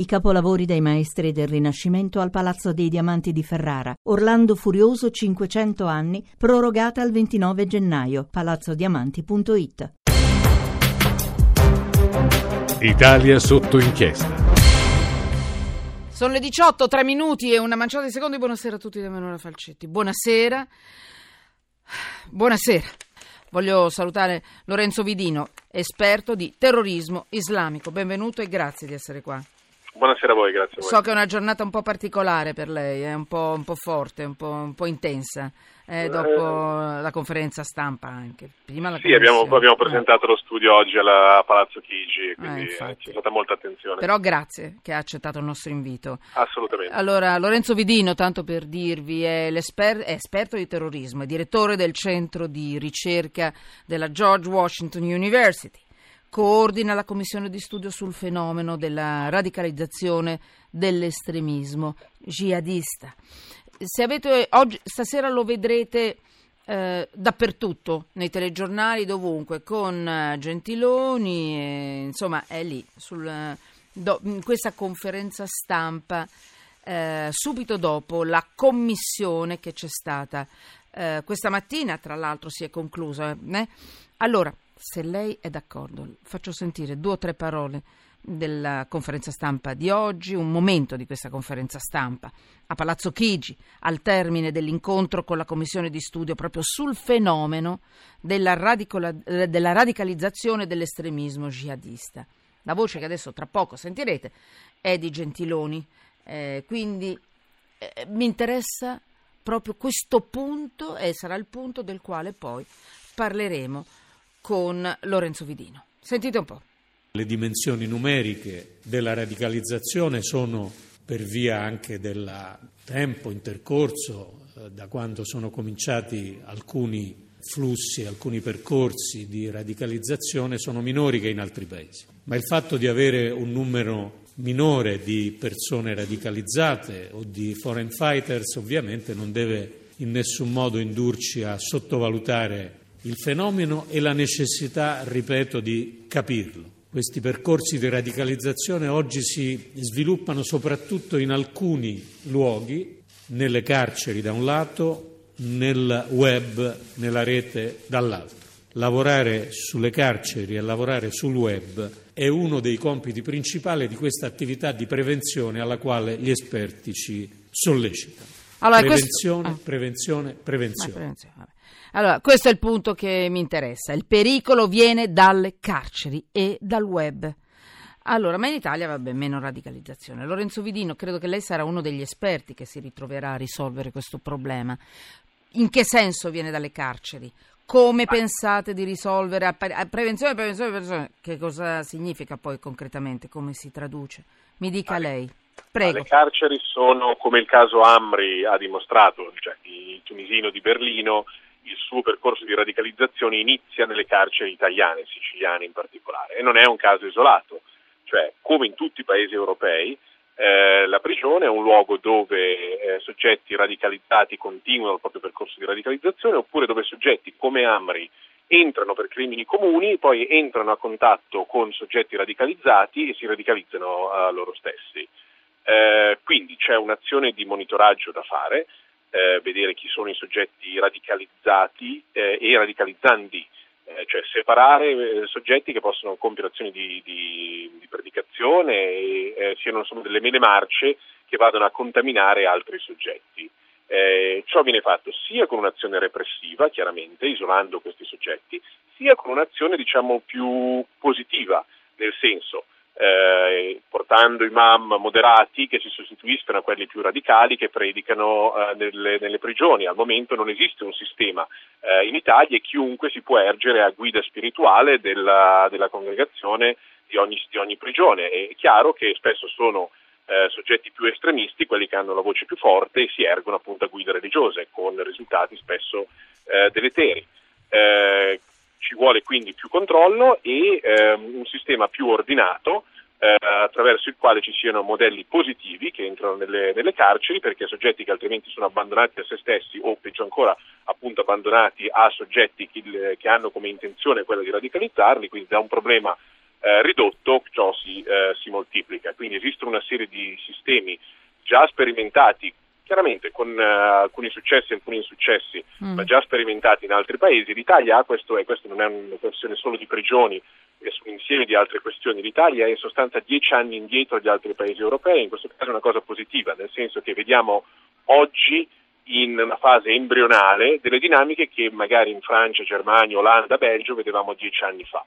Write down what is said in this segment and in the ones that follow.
I capolavori dei maestri del Rinascimento al Palazzo dei Diamanti di Ferrara. Orlando Furioso 500 anni, prorogata al 29 gennaio. palazzodiamanti.it. Italia sotto inchiesta. Sono le 18, 3 minuti e una manciata di secondi. Buonasera a tutti da Manuela Falcetti. Buonasera. Buonasera. Voglio salutare Lorenzo Vidino, esperto di terrorismo islamico. Benvenuto e grazie di essere qua. Buonasera a voi, grazie a voi. So che è una giornata un po' particolare per lei, è un po', un po forte, un po', un po intensa, eh, dopo eh, la conferenza stampa anche. Prima la sì, abbiamo, abbiamo, presentato eh. lo studio oggi alla Palazzo Chigi, quindi eh, c'è stata molta attenzione. Però grazie che ha accettato il nostro invito. Assolutamente. Allora, Lorenzo Vidino, tanto per dirvi, è, è esperto di terrorismo, è direttore del centro di ricerca della George Washington University coordina la commissione di studio sul fenomeno della radicalizzazione dell'estremismo jihadista. Se avete, oggi, stasera lo vedrete eh, dappertutto, nei telegiornali, dovunque, con eh, Gentiloni, e, insomma è lì, sul, do, in questa conferenza stampa, eh, subito dopo la commissione che c'è stata. Eh, questa mattina, tra l'altro, si è conclusa. Eh? Allora, se lei è d'accordo, faccio sentire due o tre parole della conferenza stampa di oggi, un momento di questa conferenza stampa. A Palazzo Chigi, al termine dell'incontro con la commissione di studio proprio sul fenomeno della, radicola, della radicalizzazione dell'estremismo jihadista. La voce che adesso tra poco sentirete è di Gentiloni, eh, quindi eh, mi interessa proprio questo punto e sarà il punto del quale poi parleremo con Lorenzo Vidino. Sentite un po'. Le dimensioni numeriche della radicalizzazione sono per via anche del tempo intercorso eh, da quando sono cominciati alcuni flussi, alcuni percorsi di radicalizzazione sono minori che in altri paesi. Ma il fatto di avere un numero minore di persone radicalizzate o di foreign fighters ovviamente non deve in nessun modo indurci a sottovalutare il fenomeno e la necessità, ripeto, di capirlo. Questi percorsi di radicalizzazione oggi si sviluppano soprattutto in alcuni luoghi, nelle carceri da un lato, nel web, nella rete dall'altro. Lavorare sulle carceri e lavorare sul web è uno dei compiti principali di questa attività di prevenzione alla quale gli esperti ci sollecitano. Allora, prevenzione, questo... ah. prevenzione, prevenzione, prevenzione. Allora, questo è il punto che mi interessa. Il pericolo viene dalle carceri e dal web. Allora, ma in Italia vabbè, meno radicalizzazione. Lorenzo Vidino, credo che lei sarà uno degli esperti che si ritroverà a risolvere questo problema. In che senso viene dalle carceri? Come pensate di risolvere? A prevenzione, prevenzione, prevenzione. Che cosa significa poi concretamente? Come si traduce? Mi dica lei. Prego. Le carceri sono, come il caso Amri ha dimostrato, cioè il tunisino di Berlino, il suo percorso di radicalizzazione inizia nelle carceri italiane, siciliane in particolare, e non è un caso isolato, cioè come in tutti i paesi europei eh, la prigione è un luogo dove eh, soggetti radicalizzati continuano il proprio percorso di radicalizzazione oppure dove soggetti come Amri entrano per crimini comuni, poi entrano a contatto con soggetti radicalizzati e si radicalizzano uh, loro stessi. Eh, quindi c'è un'azione di monitoraggio da fare, eh, vedere chi sono i soggetti radicalizzati eh, e radicalizzandi, eh, cioè separare eh, soggetti che possono compiere azioni di, di, di predicazione e eh, siano insomma, delle mele marce che vadano a contaminare altri soggetti. Eh, ciò viene fatto sia con un'azione repressiva, chiaramente, isolando questi soggetti, sia con un'azione diciamo più positiva, nel senso eh, portando imam moderati che si sostituiscono a quelli più radicali che predicano eh, nelle, nelle, prigioni. Al momento non esiste un sistema eh, in Italia e chiunque si può ergere a guida spirituale della, della congregazione di ogni, di ogni, prigione. È chiaro che spesso sono eh, soggetti più estremisti, quelli che hanno la voce più forte e si ergono appunto a guida religiose con risultati spesso eh, deleteri. Eh, ci vuole quindi più controllo e ehm, un sistema più ordinato eh, attraverso il quale ci siano modelli positivi che entrano nelle, nelle, carceri perché soggetti che altrimenti sono abbandonati a se stessi o peggio ancora appunto abbandonati a soggetti che, che hanno come intenzione quella di radicalizzarli, quindi da un problema eh, ridotto ciò si, eh, si moltiplica. Quindi esistono una serie di sistemi già sperimentati chiaramente con uh, alcuni successi e alcuni insuccessi, mm. ma già sperimentati in altri paesi. L'Italia ha questo, e questo non è una questione solo di prigioni, è un insieme di altre questioni. L'Italia è in sostanza dieci anni indietro degli altri paesi europei, in questo caso è una cosa positiva, nel senso che vediamo oggi in una fase embrionale delle dinamiche che magari in Francia, Germania, Olanda, Belgio vedevamo dieci anni fa.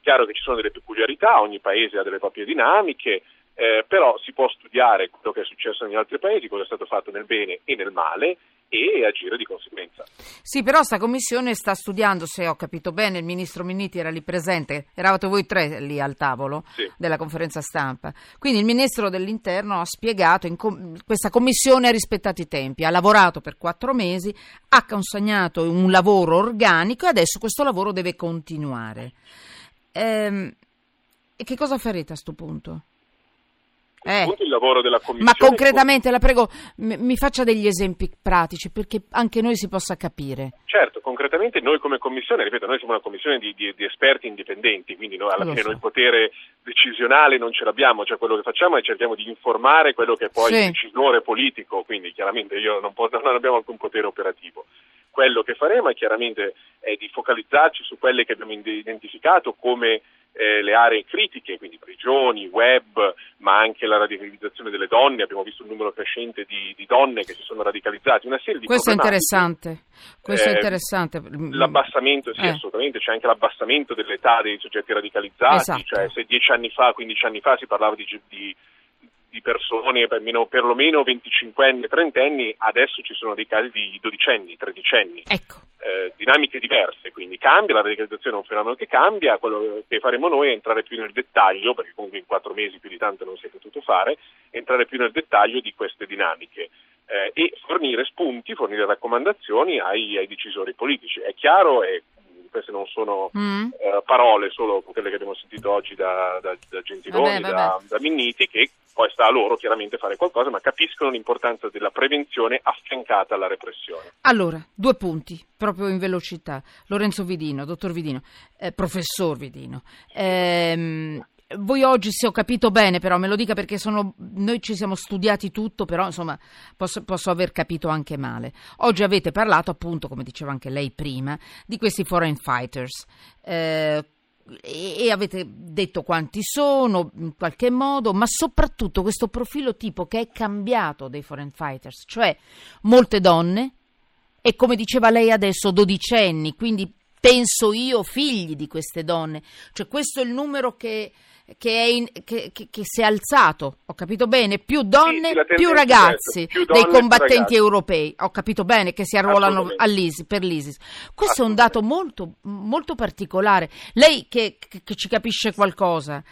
Chiaro che ci sono delle peculiarità, ogni paese ha delle proprie dinamiche, eh, però si può studiare quello che è successo negli altri paesi, cosa è stato fatto nel bene e nel male e agire di conseguenza. Sì, però sta commissione sta studiando, se ho capito bene, il ministro Minniti era lì presente, eravate voi tre lì al tavolo sì. della conferenza stampa. Quindi il ministro dell'interno ha spiegato, com- questa commissione ha rispettato i tempi, ha lavorato per quattro mesi, ha consegnato un lavoro organico e adesso questo lavoro deve continuare. Ehm, e che cosa farete a questo punto? Eh. il lavoro della commissione. Ma concretamente, la prego, mi faccia degli esempi pratici perché anche noi si possa capire. Certo, concretamente noi come commissione, ripeto, noi siamo una commissione di, di, di esperti indipendenti, quindi noi, alla Lo fine so. noi il potere decisionale non ce l'abbiamo, cioè quello che facciamo è cerchiamo di informare quello che è poi sì. il decisore politico, quindi chiaramente io non, posso, non abbiamo alcun potere operativo. Quello che faremo è chiaramente è di focalizzarci su quelle che abbiamo identificato come eh, le aree critiche, quindi prigioni, web, ma anche la radicalizzazione delle donne, abbiamo visto un numero crescente di, di donne che si sono radicalizzate, una serie di Questo è interessante, questo eh, è interessante. L'abbassamento, sì, eh. assolutamente, c'è anche l'abbassamento dell'età dei soggetti radicalizzati, esatto. cioè se dieci anni fa, 15 anni fa si parlava di, di di persone perlomeno, perlomeno 25 anni, 30 anni, adesso ci sono dei casi di 12 anni, 13 anni. Ecco. Eh, dinamiche diverse, quindi cambia, la radicalizzazione è un fenomeno che cambia, quello che faremo noi è entrare più nel dettaglio, perché comunque in quattro mesi più di tanto non si è potuto fare, entrare più nel dettaglio di queste dinamiche eh, e fornire spunti, fornire raccomandazioni ai, ai decisori politici. È chiaro e queste non sono mm. eh, parole solo quelle che abbiamo sentito oggi da, da, da Gentiloni, vabbè, vabbè. Da, da Minniti, che poi sta a loro chiaramente fare qualcosa, ma capiscono l'importanza della prevenzione affiancata alla repressione. Allora, due punti, proprio in velocità. Lorenzo Vidino, dottor Vidino, eh, professor Vidino. Ehm, voi oggi, se ho capito bene, però me lo dica perché sono, noi ci siamo studiati tutto, però insomma posso, posso, aver capito anche male. Oggi avete parlato, appunto, come diceva anche lei prima, di questi foreign fighters. Eh, e, avete detto quanti sono in qualche modo, ma soprattutto questo profilo tipo che è cambiato dei foreign fighters, cioè molte donne e come diceva lei adesso dodicenni, quindi penso io figli di queste donne, cioè questo è il numero che che, in, che, che, che, si è alzato, ho capito bene, più donne, sì, più ragazzi più donne, dei combattenti europei, ho capito bene che si arruolano all'ISIS, per l'ISIS. Questo è un dato molto, molto particolare. Lei che, ci capisce qualcosa,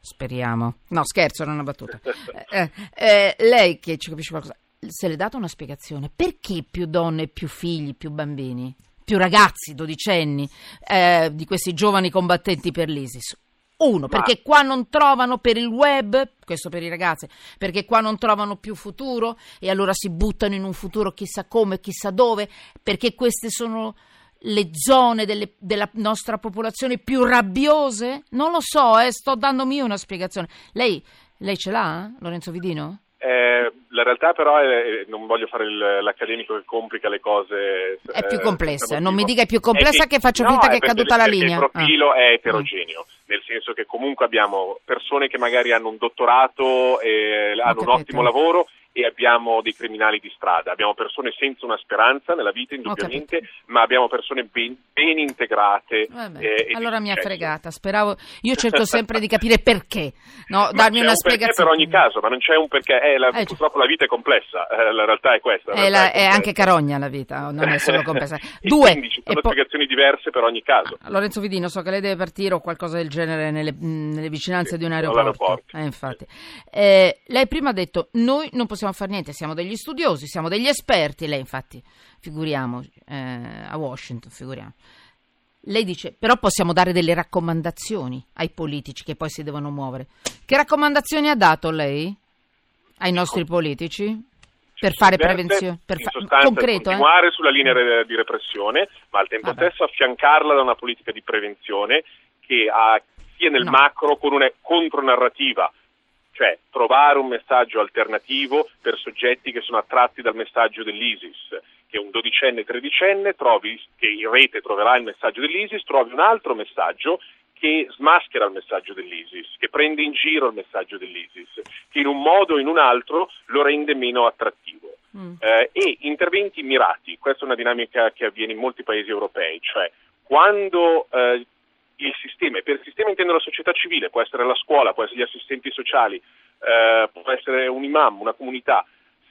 speriamo, no scherzo, non è una battuta, eh, eh, lei che ci capisce qualcosa, se le è data una spiegazione, perché più donne, più figli, più bambini? più ragazzi, dodicenni, eh, di questi giovani combattenti per l'ISIS. Uno, perché qua non trovano per il web, questo per i ragazzi, perché qua non trovano più futuro e allora si buttano in un futuro chissà come, chissà dove, perché queste sono le zone delle, della nostra popolazione più rabbiose? Non lo so, eh, sto dandomi una spiegazione. Lei, lei ce l'ha, Lorenzo Vidino? Eh, la realtà però è, non voglio fare il, l'accademico che complica le cose. È più eh, complessa, non mi dica è più complessa è che, che, faccio no, finta che è caduta la linea. Il profilo ah. è eterogeneo, ah. Senso che comunque abbiamo persone che magari hanno un dottorato e hanno un ottimo lavoro e abbiamo dei criminali di strada, abbiamo persone senza una speranza nella vita indubbiamente, ma abbiamo persone ben, ben integrate. Eh, allora mi ha fregata, speravo, io cerco sempre di capire perché, no? darmi una un spiegazione. per ogni caso, ma non c'è un perché, eh, la, eh, purtroppo la vita è complessa, eh, la realtà è questa. È, la, è, è anche carogna la vita, non è solo complessa. Due. Quindi ci sono po- spiegazioni diverse per ogni caso. Ah, Lorenzo Vidino, so che lei deve partire o qualcosa del genere nelle, nelle vicinanze sì, di un aeroporto. Eh, infatti. Eh, lei prima ha detto, noi non possiamo possiamo fare niente, siamo degli studiosi, siamo degli esperti, lei infatti, figuriamo, eh, a Washington, figuriamo. Lei dice, però possiamo dare delle raccomandazioni ai politici che poi si devono muovere. Che raccomandazioni ha dato lei ai nostri politici? per fare prevenzione per fa- concreto, eh? continuare eh? sulla linea di repressione ma al tempo Vabbè. stesso affiancarla da una politica di prevenzione che ha sia nel No. macro con una contronarrativa, cioè trovare un messaggio alternativo per soggetti che sono attratti dal messaggio dell'ISIS, che un dodicenne, tredicenne trovi, che in rete troverà il messaggio dell'ISIS, trovi un altro messaggio che smaschera il messaggio dell'ISIS, che prende in giro il messaggio dell'ISIS, che in un modo o in un altro lo rende meno attrattivo. Mm. Eh, e interventi mirati, questa è una dinamica che avviene in molti paesi europei, cioè quando eh, il sistema, e per sistema intendo la società civile, può essere la scuola, può essere gli assistenti sociali, eh, può essere un imam, una comunità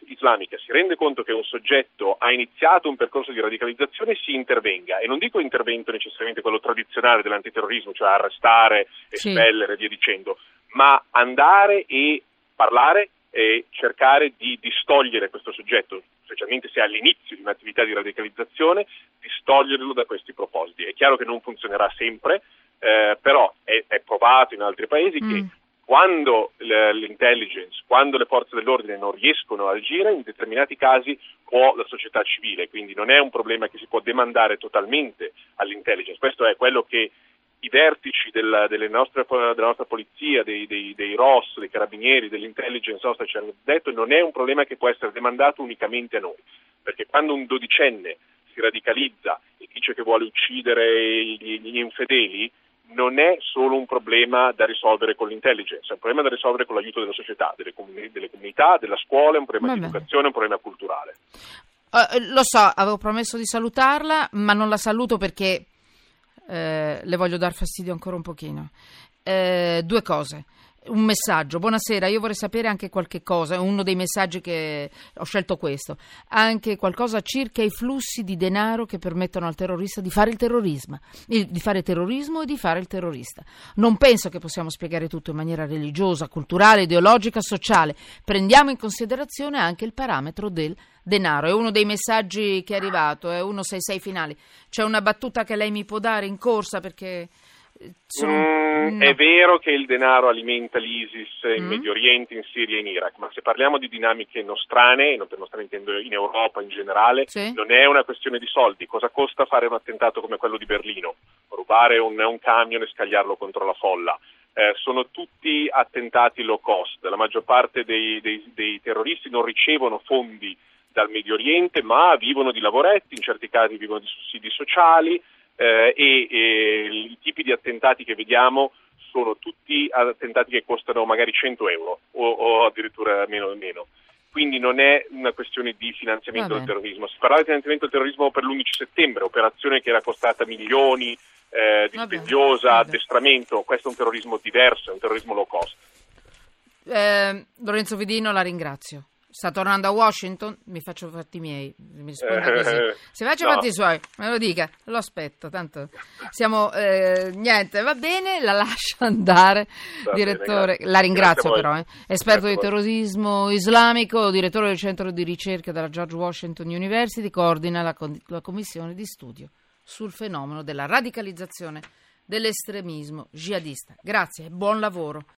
islamica, si rende conto che un soggetto ha iniziato un percorso di radicalizzazione, si intervenga. E non dico intervento necessariamente quello tradizionale dell'antiterrorismo, cioè arrestare, Sì. espellere e via dicendo, ma andare e parlare e cercare di distogliere questo soggetto, specialmente se è all'inizio di un'attività di radicalizzazione, distoglierlo da questi propositi. È chiaro che non funzionerà sempre, eh, però è, è provato in altri paesi Mm. che quando l'intelligence, quando le forze dell'ordine non riescono a agire, in determinati casi può la società civile, quindi non è un problema che si può demandare totalmente all'intelligence. Questo è quello che i vertici della, delle nostre- della nostra polizia, dei, dei, dei ROS, dei carabinieri, dell'intelligence nostra ci hanno detto, non è un problema che può essere demandato unicamente a noi, perché quando un dodicenne si radicalizza e dice che vuole uccidere gli, gli infedeli, non è solo un problema da risolvere con l'intelligence, è un problema da risolvere con l'aiuto della società, delle, comuni- delle comunità, della scuola, è un problema Va di educazione, è un problema culturale. Eh, lo so, avevo promesso di salutarla, ma non la saluto perché eh, le voglio dar fastidio ancora un pochino. Eh, due cose. Un messaggio, buonasera, io vorrei sapere anche qualche cosa, uno dei messaggi che ho scelto questo, anche qualcosa circa i flussi di denaro che permettono al terrorista di fare il terrorismo, di fare terrorismo e di fare il terrorista. Non penso che possiamo spiegare tutto in maniera religiosa, culturale, ideologica, sociale. Prendiamo in considerazione anche il parametro del denaro. È uno dei messaggi che è arrivato, è 166 finali. C'è una battuta che lei mi può dare in corsa perché sono... Mm, no. È vero che il denaro alimenta l'ISIS in Mm. Medio Oriente, in Siria e in Iraq, ma se parliamo di dinamiche nostrane, non per nostrane intendo in Europa in generale, Sì. non è una questione di soldi. Cosa costa fare un attentato come quello di Berlino? Rubare un, un camion e scagliarlo contro la folla. Eh, sono tutti attentati low cost. La maggior parte dei, dei- dei terroristi non ricevono fondi dal Medio Oriente, ma vivono di lavoretti, in certi casi vivono di sussidi sociali eh, e, e i tipi di attentati che vediamo sono tutti attentati che costano magari 100 euro o, o addirittura meno e meno. Quindi non è una questione di finanziamento Va del terrorismo. Si parlava di finanziamento del terrorismo per l'11 settembre, operazione che era costata milioni, eh, dispendiosa, addestramento. Questo è un terrorismo diverso, è un terrorismo low cost. Eh, Lorenzo Vidino, la ringrazio. Sta tornando a Washington? Mi faccio fatti miei. Mi risponda Eh, così. Se faccia no. fatti suoi, me lo dica. Lo aspetto. Tanto siamo. eh, niente, va bene, la lascio andare. Va bene, direttore, grazie. la ringrazio però. eh. Esperto Grazie di terrorismo islamico, direttore del centro di ricerca della George Washington University, coordina la, con- la commissione di studio sul fenomeno della radicalizzazione dell'estremismo jihadista. Grazie e buon lavoro.